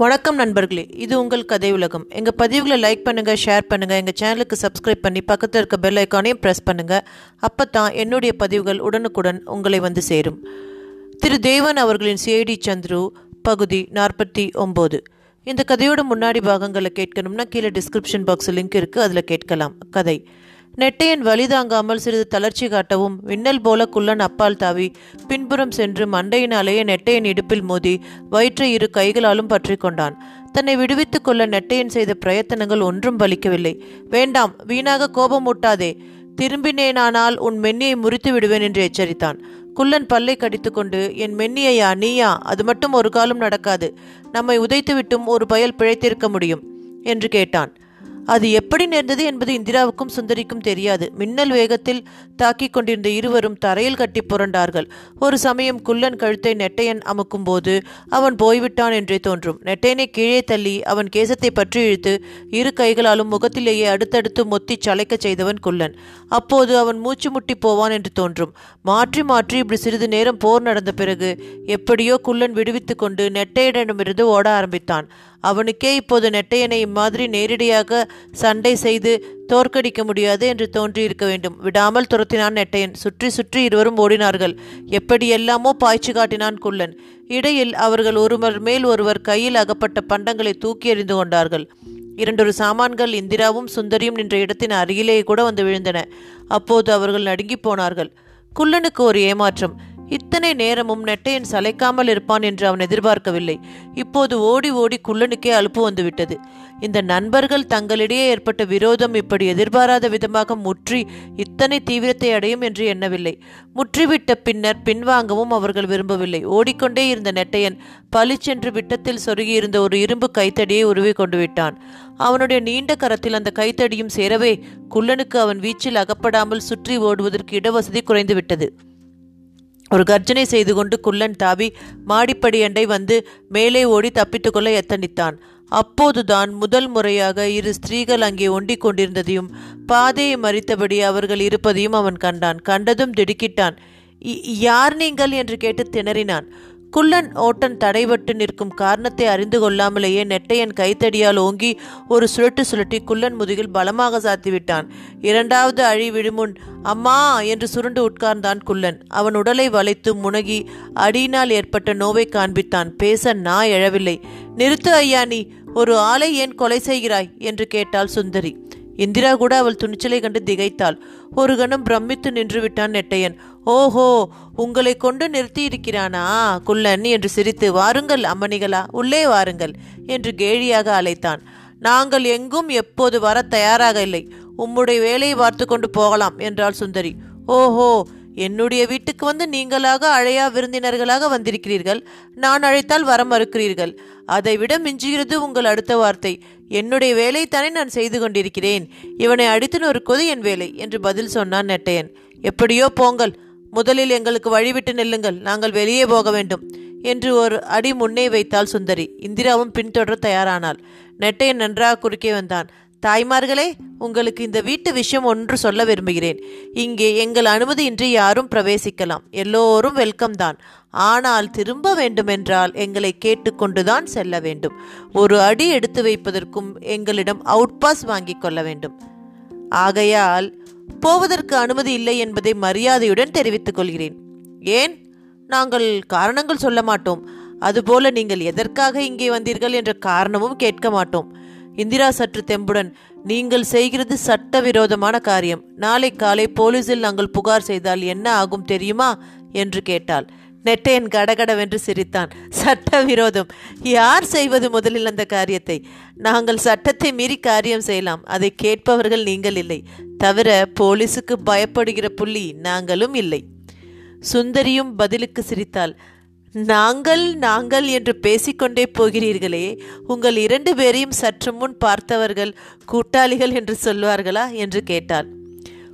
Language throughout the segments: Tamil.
வணக்கம் நண்பர்களே இது உங்கள் கதை உலகம். எங்கள் பதிவுகளை லைக் பண்ணுங்கள் ஷேர் பண்ணுங்கள் எங்கள் சேனலுக்கு சப்ஸ்கிரைப் பண்ணி பக்கத்தில் இருக்க பெல் ஐக்கானையும் ப்ரெஸ் பண்ணுங்கள் அப்போ தான் என்னுடைய பதிவுகள் உடனுக்குடன் உங்களை வந்து சேரும். திரு தேவன் அவர்களின் சிஐடி சந்துரு பகுதி நாற்பத்தி ஒம்பது. இந்த கதையோட முன்னாடி பாகங்களை கேட்கணும்னா கீழே டிஸ்கிரிப்ஷன் பாக்ஸ் லிங்க் இருக்குது அதில் கேட்கலாம். கதை. நெட்டையன் வலி தாங்காமல் சிறிது தளர்ச்சி காட்டவும் விண்ணல் போல குள்ளன் அப்பால் தாவி பின்புறம் சென்று மண்டையினாலேயே நெட்டையன் இடுப்பில் மோதி வயிற்றை இரு கைகளாலும் பற்றி கொண்டான். தன்னை விடுவித்துக் கொள்ள நெட்டையன் செய்த பிரயத்தனங்கள் ஒன்றும் பலிக்கவில்லை. வேண்டாம் வீணாக கோபமூட்டாதே திரும்பினேனானால் உன் மென்னியை முறித்து விடுவேன் என்று எச்சரித்தான். குள்ளன் பல்லை கடித்துக்கொண்டு என் மென்னியையா? நீயா? அது மட்டும் ஒரு காலம் நடக்காது. நம்மை உதைத்துவிட்டும் ஒரு பயல் பிழைத்திருக்க முடியும் என்று கேட்டான். அது எப்படி நேர்ந்தது என்பது இந்திராவுக்கும் சுந்தரிக்கும் தெரியாது. மின்னல் வேகத்தில் தாக்கிக் கொண்டிருந்த இருவரும் தரையில் கட்டி புரண்டார்கள். ஒரு சமயம் குள்ளன் கழுத்தை நெட்டையன் அமுக்கும் போது அவன் போய்விட்டான் என்றே தோன்றும். நெட்டையனை கீழே தள்ளி அவன் கேசத்தை பற்றி இழுத்து இரு கைகளாலும் முகத்திலேயே அடுத்தடுத்து மொத்தி சளைக்கச் செய்தவன் குள்ளன். அப்போது அவன் மூச்சு முட்டி போவான் என்று தோன்றும். மாற்றி மாற்றி இப்படி சிறிது நேரம் போர் நடந்த பிறகு எப்படியோ குள்ளன் விடுவித்து கொண்டு நெட்டையிடமிருந்து ஓட ஆரம்பித்தான். அவனுக்கே இப்போது நெட்டையனை இம்மாதிரி நேரடியாக சண்டை செய்து தோற்கடிக்க முடியாது என்று தோன்றியிருக்க வேண்டும். விடாமல் துரத்தினான் நெட்டையன். சுற்றி சுற்றி இருவரும் ஓடினார்கள். எப்படியெல்லாமோ பாய்ச்சி காட்டினான் குள்ளன். இடையில் அவர்கள் ஒருவர் மேல் ஒருவர் கையில் அகப்பட்ட பண்டங்களை தூக்கி எறிந்து கொண்டார்கள். இரண்டொரு சாமான்கள் இந்திராவும் சுந்தரியும் நின்ற இடத்தின் அருகிலேயே கூட வந்து விழுந்தன. அப்போது அவர்கள் நடுங்கி போனார்கள். குள்ளனுக்கு ஒரு ஏமாற்றம். இத்தனை நேரமும் நெட்டையன் சளைக்காமல் இருப்பான் என்று அவன் எதிர்பார்க்கவில்லை. இப்போது ஓடி ஓடி குள்ளனுக்கே அலுப்பு வந்துவிட்டது. இந்த நண்பர்கள் தங்களிடையே ஏற்பட்ட விரோதம் இப்படி எதிர்பாராத விதமாக முற்றி இத்தனை தீவிரத்தை அடையும் என்று எண்ணவில்லை. முற்றிவிட்ட பின்னர் பின்வாங்கவும் அவர்கள் விரும்பவில்லை. ஓடிக்கொண்டே இருந்த நெட்டையன் பளிச்சென்று விட்டத்தில் சொருகியிருந்த ஒரு இரும்பு கைத்தடியை உருவி கொண்டு விட்டான். அவனுடைய நீண்ட கரத்தில் அந்த கைத்தடியும் சேரவே குள்ளனுக்கு அவன் வீச்சில் அகப்படாமல் சுற்றி ஓடுவதற்கு இடவசதி குறைந்துவிட்டது ஒரு கர்ஜனை செய்து கொண்டு குள்ளன் தாவி மாடிப்படி அண்டை வந்து மேலே ஓடி தப்பித்துக்கொள்ள எத்தனித்தான். அப்போதுதான் முதல் முறையாக இரு ஸ்திரீகள் அங்கே ஒண்டிக் கொண்டிருந்ததையும் பாதையை மறித்தபடி அவர்கள் இருப்பதையும் அவன் கண்டான். கண்டதும் திடுக்கிட்டான். யார் நீங்கள்? என்று கேட்டு திணறினான். குள்ளன் ஓட்டன் தடைபட்டு நிற்கும் காரணத்தை அறிந்து கொள்ளாமலேயே நெட்டையன் கைத்தடியால் ஓங்கி ஒரு சுழட்டு சுழட்டி குள்ளன் முதுகில் பலமாக சாத்திவிட்டான். இரண்டாவது அழி விடுமுன் அம்மா என்று சுருண்டு உட்கார்ந்தான் குள்ளன். அவன் உடலை வளைத்து முனகி அடியினால் ஏற்பட்ட நோவை காண்பித்தான். பேச நா எழவில்லை. நிறுத்து ஐயா நீ. ஒரு ஆளை ஏன் கொலை செய்கிறாய்? என்று கேட்டாள் சுந்தரி. இந்திரா கூட அவள் துணிச்சலை கண்டு திகைத்தாள். ஒரு கணம் பிரமித்து நின்று விட்டான் நெட்டையன். ஓஹோ உங்களை கொண்டு நிறுத்தி இருக்கிறானா? குள்ளன் என்று சிரித்து வாருங்கள் அம்மணிகளா உள்ளே வாருங்கள் என்று கேலியாக அழைத்தான். நாங்கள் எங்கும் எப்போது வர தயாராக இல்லை. உம்முடைய வேலையை பார்த்து கொண்டு போகலாம் என்றாள் சுந்தரி. ஓஹோ என்னுடைய வீட்டுக்கு வந்து நீங்களாக அழையா விருந்தினர்களாக வந்திருக்கிறீர்கள். நான் அழைத்தால் வர மறுக்கிறீர்கள். அதைவிட மிஞ்சுகிறது உங்கள் அடுத்த வார்த்தை. என்னுடைய வேலைத்தானே நான் செய்து கொண்டிருக்கிறேன். இவனை அடித்து நொறுக்குவது என் வேலை என்று பதில் சொன்னான் நெட்டையன். எப்படியோ போங்கள். முதலில் எங்களுக்கு வழிவிட்டு நெல்லுங்கள். நாங்கள் வெளியே போக வேண்டும் என்று ஒரு அடி முன்னே வைத்தாள் சுந்தரி. இந்திராவும் பின்தொடர தயாரானாள். நெட்டையன் நன்றாக குறுக்கே வந்தான். தாய்மார்களே உங்களுக்கு இந்த வீட்டு விஷயம் ஒன்று சொல்ல விரும்புகிறேன். இங்கே எங்கள் அனுமதியின்றி யாரும் பிரவேசிக்கலாம். எல்லோரும் வெல்கம் தான். ஆனால் திரும்ப வேண்டுமென்றால் எங்களை கேட்டுக்கொண்டுதான் செல்ல வேண்டும். ஒரு அடி எடுத்து வைப்பதற்கும் எங்களிடம் அவுட் பாஸ் வாங்கிக் கொள்ள வேண்டும். ஆகையால் போவதற்கு அனுமதி இல்லை என்பதை மரியாதையுடன் தெரிவித்துக் கொள்கிறேன். ஏன்? நாங்கள் காரணங்கள் சொல்ல மாட்டோம். அதுபோல நீங்கள் எதற்காக இங்கே வந்தீர்கள் என்ற காரணமும் கேட்க மாட்டோம். இந்திரா சற்று தெம்புடன் நீங்கள் செய்கிறது சட்டவிரோதமான காரியம். நாளை காலை போலீஸில் நாங்கள் புகார் செய்தால் என்ன ஆகும் தெரியுமா? என்று கேட்டாள். நெட்டையன் கடகடவென்று சிரித்தான். சட்டவிரோதம். யார் செய்வது முதலில் அந்த காரியத்தை? நாங்கள் சட்டத்தை மீறி காரியம் செய்யலாம். அதை கேட்பவர்கள் நீங்கள் இல்லை. தவிர போலீஸுக்கு பயப்படுகிற புள்ளி நாங்களும் இல்லை. சுந்தரியும் பதிலுக்கு சிரித்தாள். நாங்கள் நாங்கள் என்று பேசிக்கொண்டே போகிறீர்களே உங்கள் இரண்டு பேரையும் சற்று முன் பார்த்தவர்கள் கூட்டாளிகள் என்று சொல்வார்களா என்று கேட்டாள்.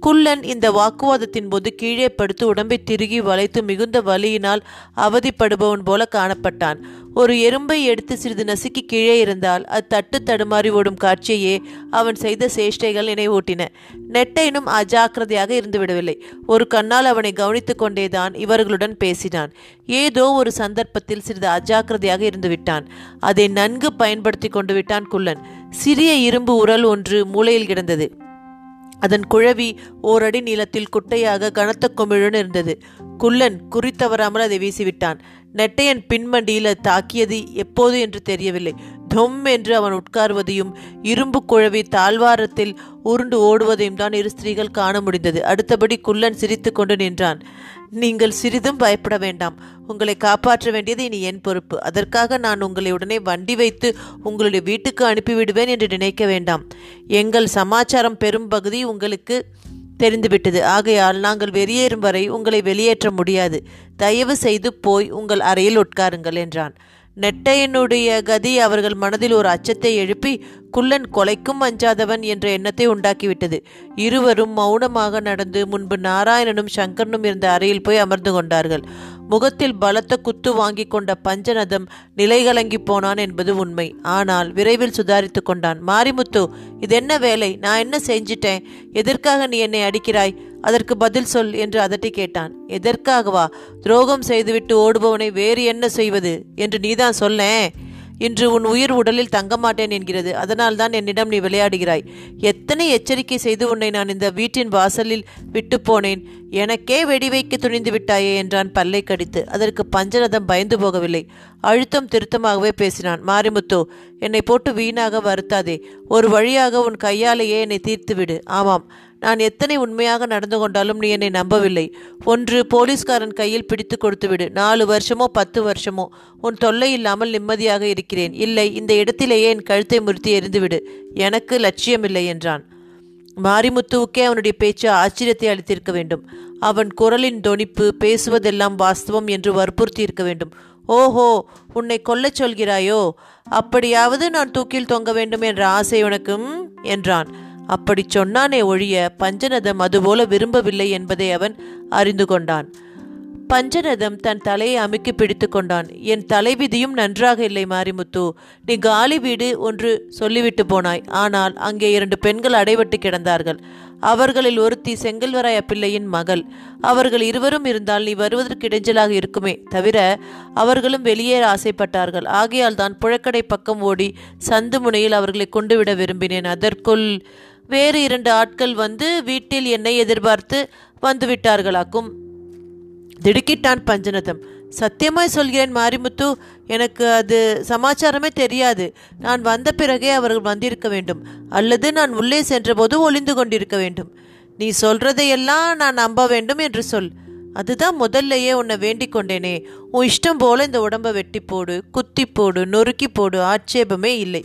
குள்ளன் இந்த வாக்குவாதத்தின் போது கீழே படுத்து உடம்பை திருகி வளைத்து மிகுந்த வலியினால் அவதிப்படுபவன் போல காணப்பட்டான். ஒரு எறும்பை எடுத்து சிறிது நசுக்கி கீழே இருந்தால் அது தட்டு தடுமாறி ஓடும் காட்சியையே அவன் செய்த சேஷ்டைகள் நினைவூட்டின. நெட்டைனும் அஜாக்கிரதையாக இருந்துவிடவில்லை. ஒரு கண்ணால் அவனை கவனித்துக் கொண்டேதான் இவர்களுடன் பேசினான். ஏதோ ஒரு சந்தர்ப்பத்தில் சிறிது அஜாக்கிரதையாக இருந்துவிட்டான். அதை நன்கு பயன்படுத்தி கொண்டு விட்டான் குள்ளன். சிறிய இரும்பு உரல் ஒன்று மூலையில் கிடந்தது. அதன் குழவி ஓரடி நீளத்தில் குட்டையாக கனத்த குமிழுடன் இருந்தது. குள்ளன் குறித்தவராமல் அதை வீசிவிட்டான். நெட்டையன் பின்மண்டியில் தாக்கியது எப்போது என்று தெரியவில்லை. தொம் என்று அவன் உட்கார்வதையும் இரும்பு குழவி தாழ்வாரத்தில் உருண்டு ஓடுவதையும் தான் இரு ஸ்திரீகள் காண முடிந்தது. அடுத்தபடி குள்ளன் சிரித்து கொண்டு நின்றான். நீங்கள் சிறிதும் பயப்பட வேண்டாம். உங்களை காப்பாற்ற வேண்டியது இனி என் பொறுப்பு. அதற்காக நான் உங்களை உடனே வண்டி வைத்து உங்களுடைய வீட்டுக்கு அனுப்பிவிடுவேன் என்று நினைக்க வேண்டாம். எங்கள் சமாச்சாரம் பெரும் பகுதி உங்களுக்கு தெரிந்துவிட்டது. ஆகையால் நாங்கள் வெளியேறும் வரை உங்களை வெளியேற்ற முடியாது. தயவு செய்து போய் உங்கள் அறையில் உட்காருங்கள் என்றான். நெட்டையனுடைய கதி அவர்கள் மனதில் ஒரு அச்சத்தை எழுப்பி குள்ளன் கொலைக்கும் அஞ்சாதவன் என்ற எண்ணத்தை உண்டாக்கிவிட்டது. இருவரும் மௌனமாக நடந்து முன்பு நாராயணனும் சங்கரனும் இருந்த அறையில் போய் அமர்ந்து கொண்டார்கள். முகத்தில் பலத்த குத்து வாங்கி கொண்ட பஞ்சநதம் நிலைகலங்கி போனான் என்பது உண்மை. ஆனால் விரைவில் சுதாரித்து கொண்டான். மாரிமுத்து இது என்ன வேலை? நான் என்ன செஞ்சிட்டேன்? எதற்காக நீ என்னை அடிக்கிறாய்? அதற்கு பதில் சொல் என்று அதட்டி கேட்டான். எதற்காகவா? துரோகம் செய்துவிட்டு ஓடுபவனை வேறு என்ன செய்வது? என்று நீதான் சொல்லேன். இன்று உன் உயிர் உடலில் தங்க மாட்டேன் என்கிறது. அதனால் தான் என்னிடம் நீ விளையாடுகிறாய். எத்தனை எச்சரிக்கை செய்து உன்னை நான் இந்த வீட்டின் வாசலில் விட்டு போனேன். எனக்கே வெடி வைக்க துணிந்து விட்டாயே என்றான் பல்லை கடித்து. அதற்கு பஞ்சநதம் பயந்து போகவில்லை. அழுத்தம் திருத்தமாகவே பேசினான். மாரிமுத்து என்னை போட்டு வீணாக வருத்தாதே. ஒரு வழியாக உன் கையாலேயே என்னை தீர்த்து விடு ஆமாம். நான் எத்தனை உண்மையாக நடந்து கொண்டாலும் நீ என்னை நம்பவில்லை. ஒன்று போலீஸ்காரன் கையில் பிடித்து கொடுத்து விடு நாலு வருஷமோ பத்து வருஷமோ உன் தொல்லை இல்லாமல் நிம்மதியாக இருக்கிறேன். இல்லை இந்த இடத்திலேயே என் கழுத்தை முறித்து எரிந்துவிடு எனக்கு லட்சியமில்லை என்றான். மாரிமுத்துவுக்கே அவனுடைய பேச்சு ஆச்சரியத்தை அளித்திருக்க வேண்டும். அவன் குரலின் தொனிப்பு பேசுவதெல்லாம் வாஸ்தவம் என்று வற்புறுத்தி இருக்க வேண்டும். ஓஹோ உன்னை கொல்லச் சொல்கிறாயோ? அப்படியாவது நான் தூக்கில் தொங்க வேண்டும் என்ற ஆசை உனக்கும்? என்றான். அப்படி சொன்னானே ஒழிய பஞ்சநதம் அதுபோல விரும்பவில்லை என்பதை அவன் அறிந்து கொண்டான். பஞ்சநதம் தன் தலையை அமுக்கி பிடித்து கொண்டான். என் தலைவிதியும் நன்றாக இல்லை மாரிமுத்து. நீ காலி வீடு ஒன்று சொல்லிவிட்டு போனாய். ஆனால் அங்கே இரண்டு பெண்கள் அடைபட்டு கிடந்தார்கள். அவர்களில் ஒருத்தி செங்கல்வராய பிள்ளையின் மகள். அவர்கள் இருவரும் இருந்தால் நீ வருவதற்கு இடைஞ்சலாக இருக்குமே தவிர அவர்களும் வெளியேற ஆசைப்பட்டார்கள். ஆகையால் தான் புழக்கடை பக்கம் ஓடி சந்து முனையில் அவர்களை கொண்டுவிட விரும்பினேன். அதற்குள் வேறு இரண்டு ஆட்கள் வந்து வீட்டில் என்னை எதிர்பார்த்து வந்துவிட்டார்களாக்கும். திடுக்கிட்டான் பஞ்சநதம். சத்தியமாய் சொல்கிறேன் மாரிமுத்து எனக்கு அது சமாச்சாரமே தெரியாது. நான் வந்த பிறகே அவர்கள் வந்திருக்க வேண்டும். அல்லது நான் உள்ளே சென்றபோது ஒளிந்து கொண்டிருக்க வேண்டும். நீ சொல்றதையெல்லாம் நான் நம்ப வேண்டும் என்று சொல். அதுதான் முதல்லையே உன்னை வேண்டிக் கொண்டேனே. உன் இஷ்டம் போல இந்த உடம்பை வெட்டி போடு குத்தி போடு நொறுக்கி போடு ஆட்சேபமே இல்லை.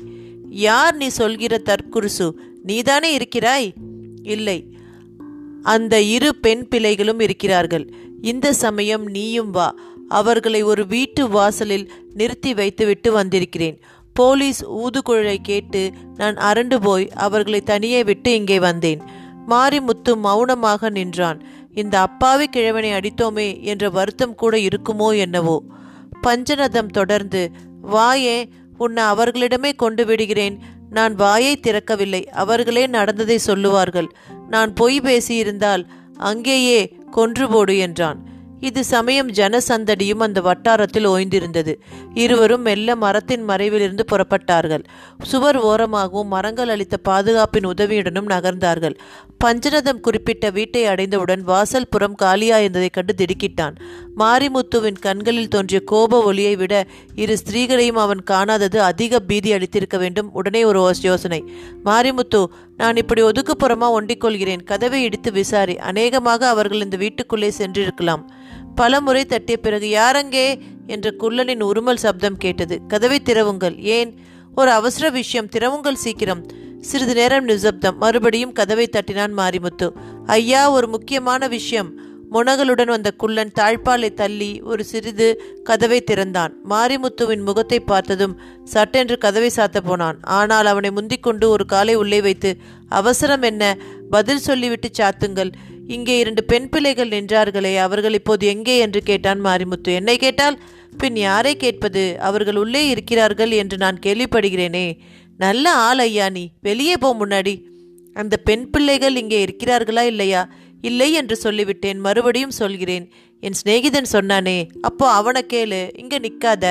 யார் நீ சொல்கிற தற்குருசு நீதானே இருக்கிறாய்? இல்லை. அந்த இரு பெண் பிள்ளைகளும் இருக்கிறார்கள். இந்த சமயம் நீயும் வா. அவர்களை ஒரு வீட்டு வாசலில் நிறுத்தி வைத்துவிட்டு வந்திருக்கிறேன். போலீஸ் ஊதுகுழலை கேட்டு நான் அரண்டு போய் அவர்களை தனியே விட்டு இங்கே வந்தேன். மாரிமுத்து மௌனமாக நின்றான். இந்த அப்பாவி கிழவனை அடித்தோமே என்ற வருத்தம் கூட இருக்குமோ என்னவோ. பஞ்சநதம் தொடர்ந்து வாயே உன்னை அவர்களிடமே கொண்டு விடுகிறேன். நான் வாயை திறக்கவில்லை. அவர்களே நடந்ததை சொல்லுவார்கள். நான் பொய் பேசியிருந்தால் அங்கேயே கொன்று போடு என்றான். இது சமயம் ஜனசந்தடியும் அந்த வட்டாரத்தில் ஓய்ந்திருந்தது. இருவரும் மெல்ல மரத்தின் மறைவிலிருந்து புறப்பட்டார்கள். சுவர் ஓரமாகவும் மரங்கள் அளித்த பாதுகாப்பின் உதவியுடனும் நகர்ந்தார்கள். பஞ்சநதம் குறிப்பிட்ட வீட்டை அடைந்தவுடன் வாசல் புறம் காலியாயிருந்ததைக் கண்டு திடுக்கிட்டான். மாரிமுத்துவின் கண்களில் தோன்றிய கோப ஒளியை விட இரு ஸ்திரீகளையும் அவன் காணாதது அதிக பீதி அளித்திருக்க வேண்டும். உடனே ஒரு யோசனை. மாரிமுத்து நான் இப்படி ஒதுக்குப்புறமா ஒண்டிக்கொள்கிறேன். கதவை இடித்து விசாரி. அநேகமாக அவர்கள் இந்த வீட்டுக்குள்ளே சென்றிருக்கலாம். பல முறை தட்டிய பிறகு யாரங்கே? என்ற குள்ளனின் உருமல் சப்தம் கேட்டது. கதவை திறவுங்கள். ஏன்? ஒரு அவசர விஷயம். திறவுங்கள் சீக்கிரம். சிறிது நேரம் நிசப்தம். மறுபடியும் கதவை தட்டினான் மாரிமுத்து. ஐயா ஒரு முக்கியமான விஷயம். முனகளுடன் வந்த குள்ளன் தாழ்பாலை தள்ளி ஒரு சிறிது கதவை திறந்தான். மாரிமுத்துவின் முகத்தை பார்த்ததும் சட்டென்று கதவை சாத்த போனான். ஆனால் அவனை முந்திக்கொண்டு ஒரு காலை உள்ளே வைத்து அவசரம் என்ன? பதில் சொல்லிவிட்டு சாத்துங்கள். இங்கே இரண்டு பெண் பிள்ளைகள் நின்றார்களே அவர்கள் இப்போது எங்கே? என்று கேட்டான் மாரிமுத்து. என்னை கேட்டால்? பின் யாரை கேட்பது? அவர்கள் உள்ளே இருக்கிறார்கள் என்று நான் கேள்விப்படுகிறேனே. நல்ல ஆள் ஐயா நீ. வெளியே போ முன்னாடி. அந்த பெண் பிள்ளைகள் இங்கே இருக்கிறார்களா இல்லையா? இல்லை என்று சொல்லிவிட்டேன் மறுபடியும் சொல்கிறேன். என் சிநேகிதன் சொன்னானே அப்போ அவனை கேளு இங்கே நிற்காத.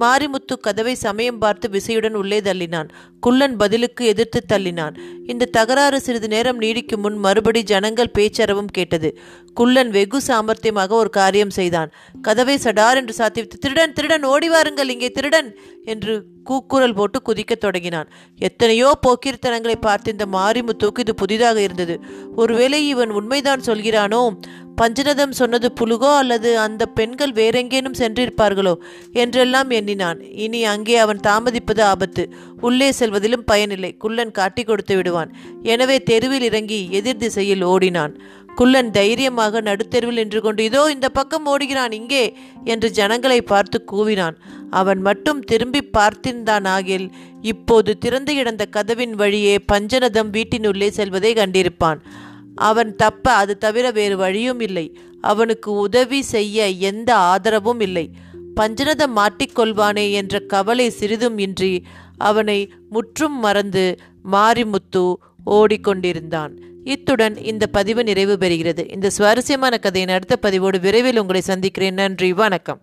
மாரிமுத்து கதவை சமயம் பார்த்து விசையுடன் உள்ளே தள்ளினான். குள்ளன் பதிலுக்கு எதிர்த்து தள்ளினான். இந்த தகராறு சிறிது நேரம் நீடிக்கும் முன் மறுபடி ஜனங்கள் பேச்சரவும் கேட்டது. குள்ளன் வெகு சாமர்த்தியமாக ஒரு காரியம் செய்தான். கதவை சடார் என்று சாத்திவிட்டு திருடன் திருடன் ஓடி வாருங்கள் இங்கே திருடன் என்று கூக்குரல் போட்டு குதிக்கத் தொடங்கினான். எத்தனையோ போக்கிர்த்தனங்களை பார்த்து இந்த மாரிமுத்துவுக்கு இது புதிதாக இருந்தது. ஒருவேளை இவன் உண்மைதான் சொல்கிறானோ? பஞ்சநதம் சொன்னது புலுகோ அல்லது அந்த பெண்கள் வேறெங்கேனும் சென்றிருப்பார்களோ? என்றெல்லாம் எண்ணினான். இனி அங்கே அவன் தாமதிப்பது ஆபத்து. உள்ளே செல்வதிலும் பயனில்லை. குள்ளன் காட்டி கொடுத்து விடுவான். எனவே தெருவில் இறங்கி எதிர் திசையில் ஓடினான். குள்ளன் தைரியமாக நடுத்தெருவில் நின்று கொண்டு இதோ இந்த பக்கம் ஓடுகிறான் இங்கே! என்று ஜனங்களை பார்த்து கூவினான். அவன் மட்டும் திரும்பி பார்த்திருந்தான் ஆகில் இப்போது திறந்து கிடந்த கதவின் வழியே பஞ்சநதம் வீட்டினுள்ளே செல்வதை கண்டிருப்பான். அவன் தப்ப அது தவிர வேறு வழியும் இல்லை. அவனுக்கு உதவி செய்ய எந்த ஆதரவும் இல்லை. பஞ்சநதம் மாட்டிக்கொள்வானே என்ற கவலை சிறிதும் இன்றி அவனை முற்றும் மறந்து மாரிமுத்து ஓடிக்கொண்டிருந்தான். இத்துடன் இந்த பதிவு நிறைவு பெறுகிறது. இந்த சுவாரஸ்யமான கதையின் அடுத்த பதிவோடு விரைவில் உங்களை சந்திக்கிறேன். நன்றி. வணக்கம்.